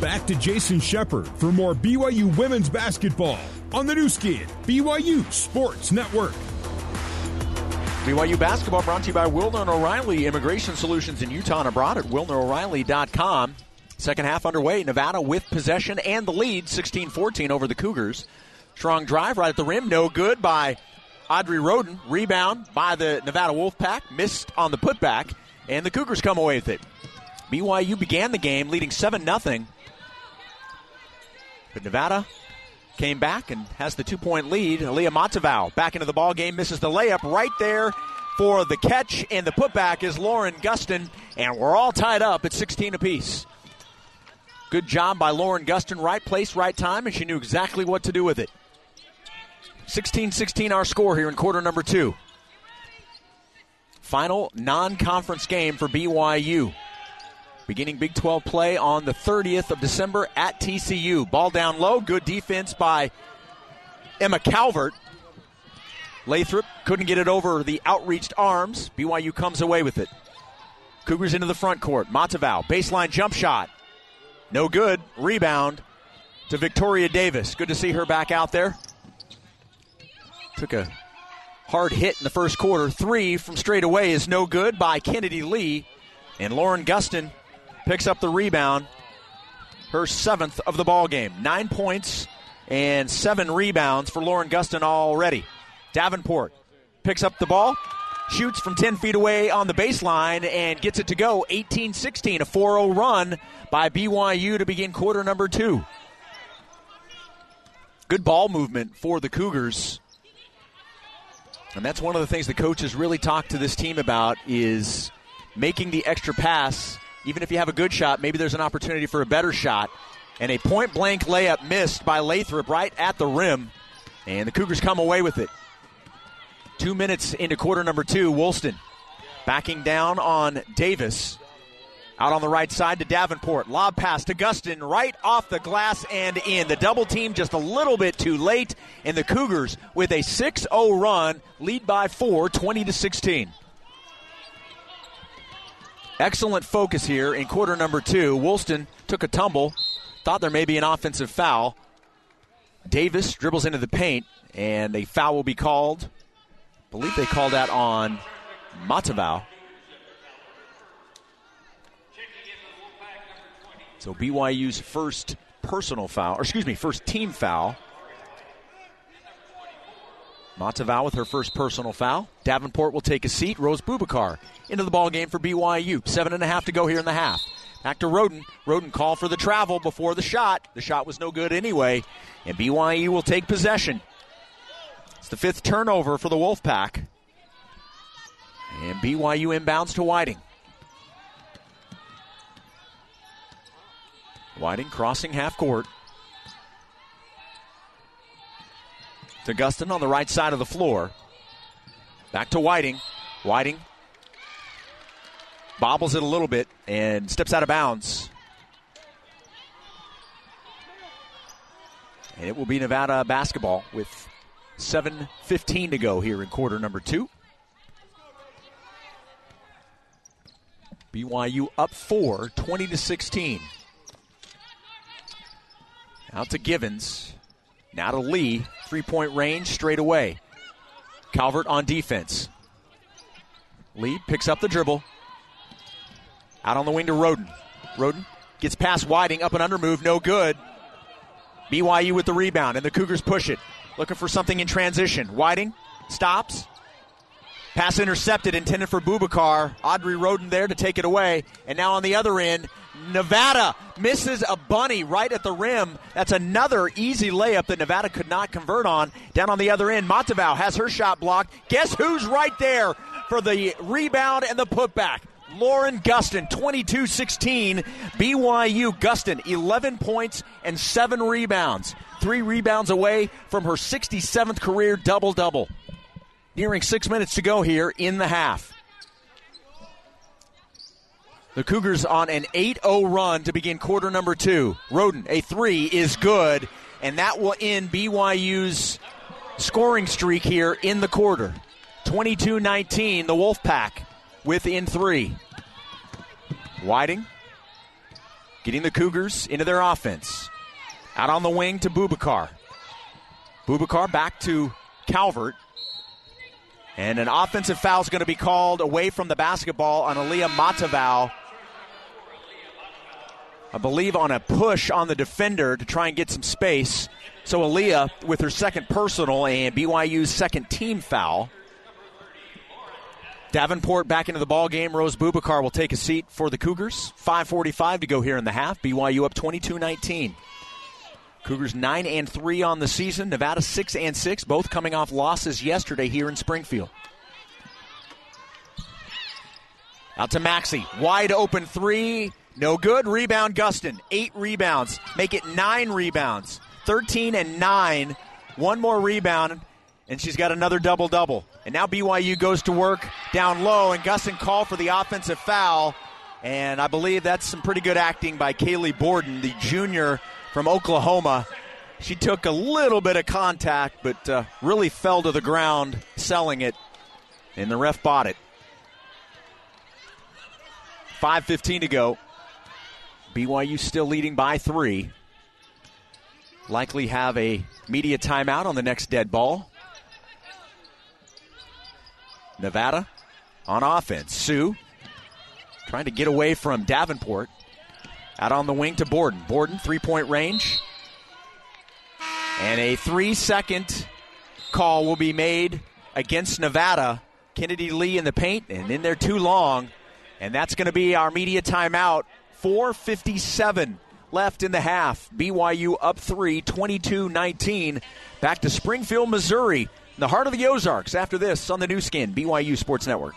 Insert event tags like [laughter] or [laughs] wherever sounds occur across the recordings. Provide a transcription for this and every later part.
back to Jason Shepard for more BYU women's basketball on the Nu Skin, BYU Sports Network. BYU basketball brought to you by Wilner O'Reilly Immigration Solutions in Utah and abroad at WilnerO'Reilly.com. Second half underway. Nevada with possession and the lead, 16-14 over the Cougars. Strong drive right at the rim, no good by Audrey Roden. Rebound by the Nevada Wolfpack, missed on the putback, and the Cougars come away with it. BYU began the game leading 7 0. But Nevada came back and has the two point lead. Leah Matavau back into the ball game, misses the layup right there for the catch, and the putback is Lauren Gustin, and we're all tied up at 16 apiece. Good job by Lauren Gustin, right place, right time, and she knew exactly what to do with it. 16 16 our score here in quarter number two. Final non conference game for BYU. Beginning Big 12 play on the 30th of December at TCU. Ball down low. Good defense by Emma Calvert. Lathrop couldn't get it over the outreached arms. BYU comes away with it. Cougars into the front court. Matavau, baseline jump shot. No good. Rebound to Victoria Davis. Good to see her back out there. Took a hard hit in the first quarter. Three from straight away is no good by Kennedy Lee. And Lauren Gustin picks up the rebound, her seventh of the ball game. Nine points and seven rebounds for Lauren Gustin already. Davenport picks up the ball, shoots from 10 feet away on the baseline, and gets it to go 18 16. A 4 0 run by BYU to begin quarter number two. Good ball movement for the Cougars. And that's one of the things the coaches really talk to this team about is making the extra pass even if you have a good shot, maybe there's an opportunity for a better shot. And a point blank layup missed by Lathrop right at the rim. And the Cougars come away with it. Two minutes into quarter number two, Woolston backing down on Davis. Out on the right side to Davenport. Lob pass to Gustin right off the glass and in. The double team just a little bit too late. And the Cougars with a 6 0 run, lead by four, 20 to 16. Excellent focus here in quarter number two. Woolston took a tumble, thought there may be an offensive foul. Davis dribbles into the paint, and a foul will be called. I believe they called that on Matavau. So BYU's first personal foul, or excuse me, first team foul. Matavau with her first personal foul. Davenport will take a seat. Rose Bubakar into the ball game for BYU. Seven and a half to go here in the half. Back to Roden. Roden called for the travel before the shot. The shot was no good anyway, and BYU will take possession. It's the fifth turnover for the Wolfpack. And BYU inbounds to Whiting. Whiting crossing half court. To Gustin on the right side of the floor. Back to Whiting. Whiting bobbles it a little bit and steps out of bounds. And it will be Nevada basketball with 7.15 to go here in quarter number two. BYU up four, 20 to 16. Out to Givens. Now to Lee, three point range straight away. Calvert on defense. Lee picks up the dribble. Out on the wing to Roden. Roden gets past Whiting, up and under move, no good. BYU with the rebound, and the Cougars push it. Looking for something in transition. Whiting stops. Pass intercepted, intended for Bubakar. Audrey Roden there to take it away. And now on the other end, Nevada misses a bunny right at the rim. That's another easy layup that Nevada could not convert on. Down on the other end, Matavau has her shot blocked. Guess who's right there for the rebound and the putback? Lauren Gustin, 22 16. BYU Gustin, 11 points and 7 rebounds. Three rebounds away from her 67th career double double. Nearing six minutes to go here in the half. The Cougars on an 8 0 run to begin quarter number two. Roden, a three is good, and that will end BYU's scoring streak here in the quarter. 22 19, the Wolfpack within three. Whiting getting the Cougars into their offense. Out on the wing to Bubakar. Bubakar back to Calvert. And an offensive foul is going to be called away from the basketball on Aaliyah Matavau. I believe on a push on the defender to try and get some space. So Aaliyah with her second personal and BYU's second team foul. Davenport back into the ball game. Rose Bubakar will take a seat for the Cougars. 5:45 to go here in the half. BYU up 22-19. Cougars 9 and 3 on the season. Nevada 6 and 6, both coming off losses yesterday here in Springfield. Out to Maxi. Wide open three. No good. Rebound, Gustin. Eight rebounds. Make it nine rebounds. 13 and 9. One more rebound, and she's got another double double. And now BYU goes to work down low, and Gustin called for the offensive foul. And I believe that's some pretty good acting by Kaylee Borden, the junior from Oklahoma. She took a little bit of contact, but uh, really fell to the ground, selling it, and the ref bought it. 5.15 to go. BYU still leading by three. Likely have a media timeout on the next dead ball. Nevada on offense. Sue trying to get away from Davenport. Out on the wing to Borden. Borden, three point range. And a three second call will be made against Nevada. Kennedy Lee in the paint and in there too long. And that's going to be our media timeout. 457 left in the half. BYU up three, 22 19. Back to Springfield, Missouri, in the heart of the Ozarks after this on the Nu Skin, BYU Sports Network.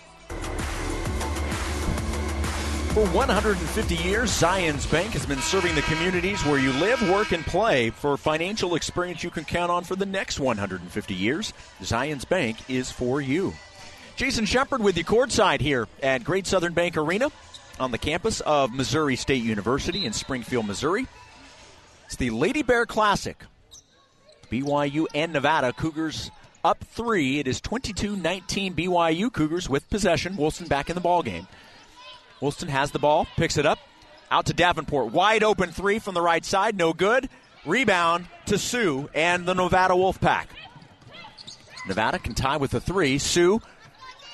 For 150 years, Zions Bank has been serving the communities where you live, work, and play. For financial experience you can count on for the next 150 years, Zions Bank is for you. Jason Shepard with you courtside here at Great Southern Bank Arena on the campus of Missouri State University in Springfield, Missouri. It's the Lady Bear Classic. BYU and Nevada Cougars up three. It is 22 19 BYU Cougars with possession. Wilson back in the ball game. Wilson has the ball, picks it up, out to Davenport. Wide open three from the right side, no good. Rebound to Sue and the Nevada Wolfpack. Nevada can tie with the three. Sue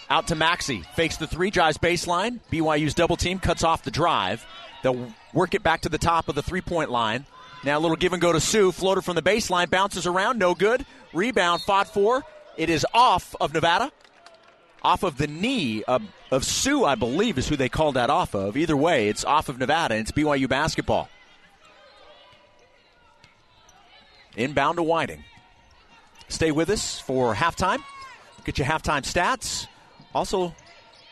out to Maxi. Fakes the three, drives baseline. BYU's double team cuts off the drive. They'll work it back to the top of the three point line. Now a little give and go to Sue. Floater from the baseline, bounces around, no good. Rebound, fought for. It is off of Nevada. Off of the knee of Sue, I believe, is who they called that off of. Either way, it's off of Nevada, and it's BYU basketball. Inbound to Whiting. Stay with us for halftime. Get your halftime stats. Also,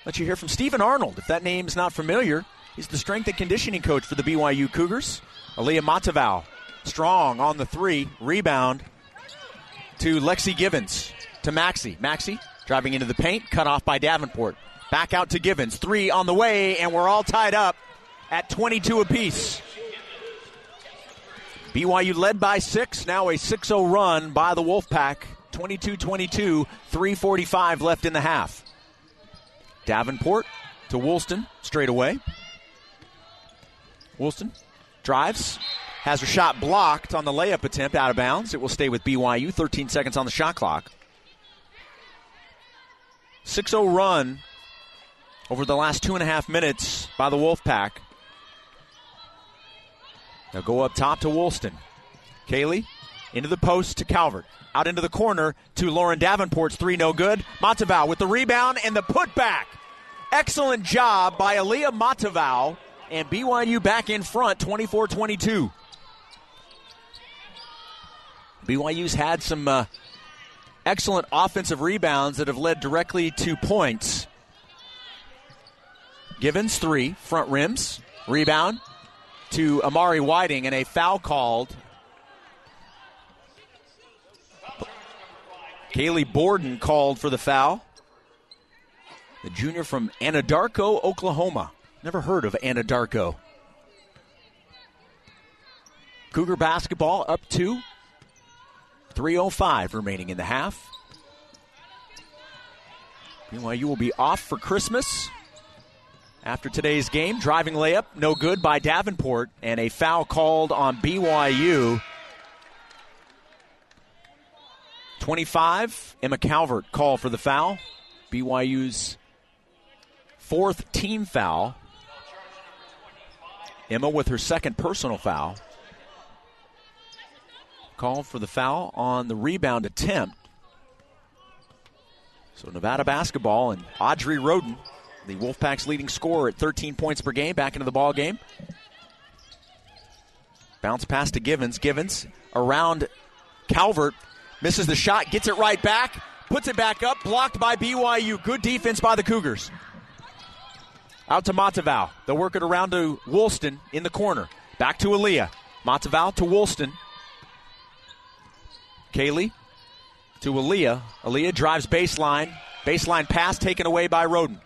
let you hear from Stephen Arnold. If that name's not familiar, he's the strength and conditioning coach for the BYU Cougars. Aaliyah Matavau, strong on the three. Rebound to Lexi Givens. To Maxi. Maxi driving into the paint, cut off by Davenport. Back out to Givens. Three on the way, and we're all tied up at 22 apiece. BYU led by six. Now a 6 0 run by the Wolfpack. 22 22, 3.45 left in the half. Davenport to Woolston straight away. Woolston drives, has her shot blocked on the layup attempt out of bounds. It will stay with BYU. 13 seconds on the shot clock. 6 0 run over the last two and a half minutes by the Wolfpack. They'll go up top to Woolston. Kaylee into the post to Calvert. Out into the corner to Lauren Davenport's three, no good. Matavau with the rebound and the putback. Excellent job by Aaliyah Matavau. And BYU back in front, 24 22. BYU's had some uh, excellent offensive rebounds that have led directly to points. Givens, three, front rims, rebound to Amari Whiting, and a foul called. Kaylee Borden called for the foul. The junior from Anadarko, Oklahoma. Never heard of Anadarko. Cougar basketball up to 3.05 remaining in the half. BYU will be off for Christmas after today's game. Driving layup, no good by Davenport, and a foul called on BYU. 25, Emma Calvert call for the foul. BYU's fourth team foul. Emma with her second personal foul. Call for the foul on the rebound attempt. So Nevada basketball and Audrey Roden, the Wolfpack's leading scorer at 13 points per game, back into the ball game. Bounce pass to Givens. Givens around Calvert. Misses the shot, gets it right back, puts it back up, blocked by BYU. Good defense by the Cougars. Out to Matavau. They'll work it around to Woolston in the corner. Back to Aaliyah. Matavau to Woolston. Kaylee to Aaliyah. Aaliyah drives baseline. Baseline pass taken away by Roden.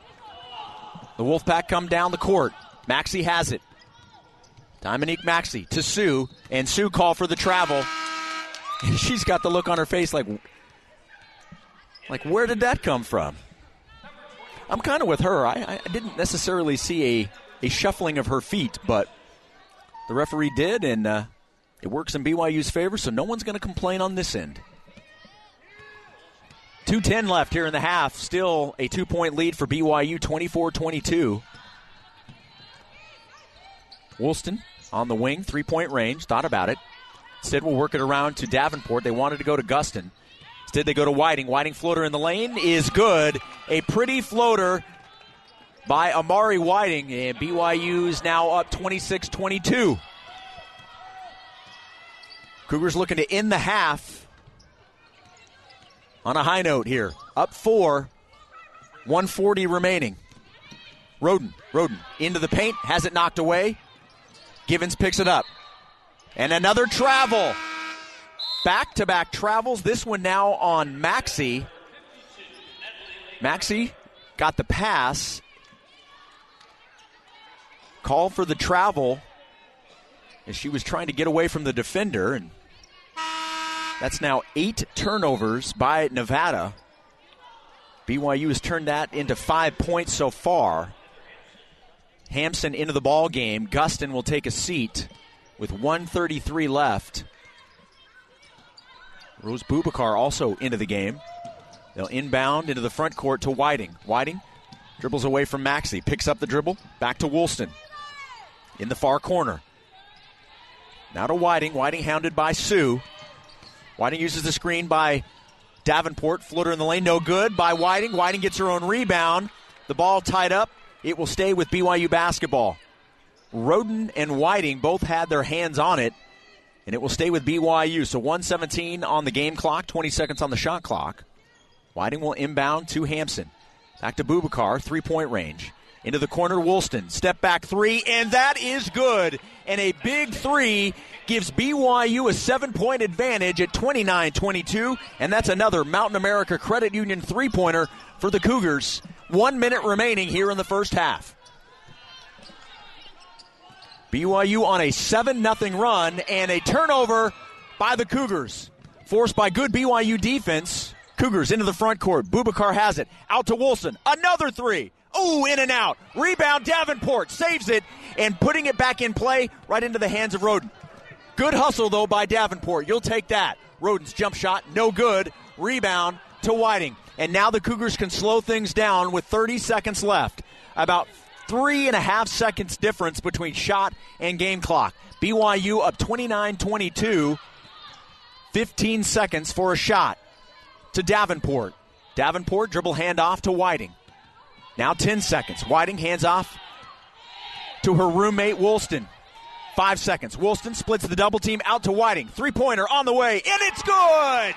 The Wolfpack come down the court. Maxey has it. Dominique Maxey to Sue, and Sue call for the travel. And [laughs] she's got the look on her face like, like where did that come from? I'm kind of with her. I, I didn't necessarily see a, a shuffling of her feet, but the referee did, and uh, it works in BYU's favor, so no one's going to complain on this end. 2.10 left here in the half. Still a two point lead for BYU, 24 22. Woolston on the wing, three point range. Thought about it. Instead, we'll work it around to Davenport. They wanted to go to Gustin. Instead, they go to Whiting. Whiting floater in the lane is good. A pretty floater by Amari Whiting. And BYU is now up 26 22. Cougars looking to end the half on a high note here. Up four, 140 remaining. Roden, Roden into the paint, has it knocked away. Givens picks it up. And another travel. Back to back travels. This one now on Maxi. Maxi got the pass. Call for the travel as she was trying to get away from the defender. And that's now eight turnovers by Nevada. BYU has turned that into five points so far. Hampson into the ball game. Gustin will take a seat with 133 left. Rose Bubakar also into the game. They'll inbound into the front court to Whiting. Whiting dribbles away from Maxey, picks up the dribble, back to Woolston. In the far corner. Now to Whiting. Whiting hounded by Sue. Whiting uses the screen by Davenport. Floater in the lane, no good by Whiting. Whiting gets her own rebound. The ball tied up. It will stay with BYU basketball. Roden and Whiting both had their hands on it, and it will stay with BYU. So 117 on the game clock, 20 seconds on the shot clock. Whiting will inbound to Hampson. Back to Bubakar, three point range. Into the corner, Woolston. Step back three, and that is good. And a big three gives BYU a seven point advantage at 29 22. And that's another Mountain America Credit Union three pointer for the Cougars. One minute remaining here in the first half. BYU on a 7 0 run and a turnover by the Cougars. Forced by good BYU defense. Cougars into the front court. Bubakar has it. Out to Wilson. Another three. Ooh, in and out. Rebound Davenport saves it and putting it back in play right into the hands of Roden. Good hustle though by Davenport. You'll take that. Roden's jump shot, no good. Rebound to Whiting. And now the Cougars can slow things down with 30 seconds left. About three and a half seconds difference between shot and game clock. BYU up 29 22. 15 seconds for a shot to Davenport. Davenport dribble handoff to Whiting. Now 10 seconds. Whiting hands off to her roommate Woolston. Five seconds. Woolston splits the double team out to Whiting. Three pointer on the way, and it's good!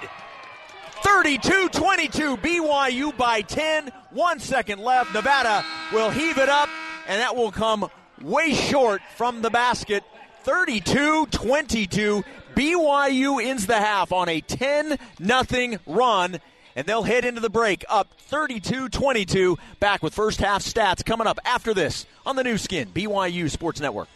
32 22, BYU by 10. One second left. Nevada will heave it up, and that will come way short from the basket. 32 22. BYU ends the half on a 10 0 run, and they'll head into the break up 32 22. Back with first half stats coming up after this on the Nu Skin, BYU Sports Network.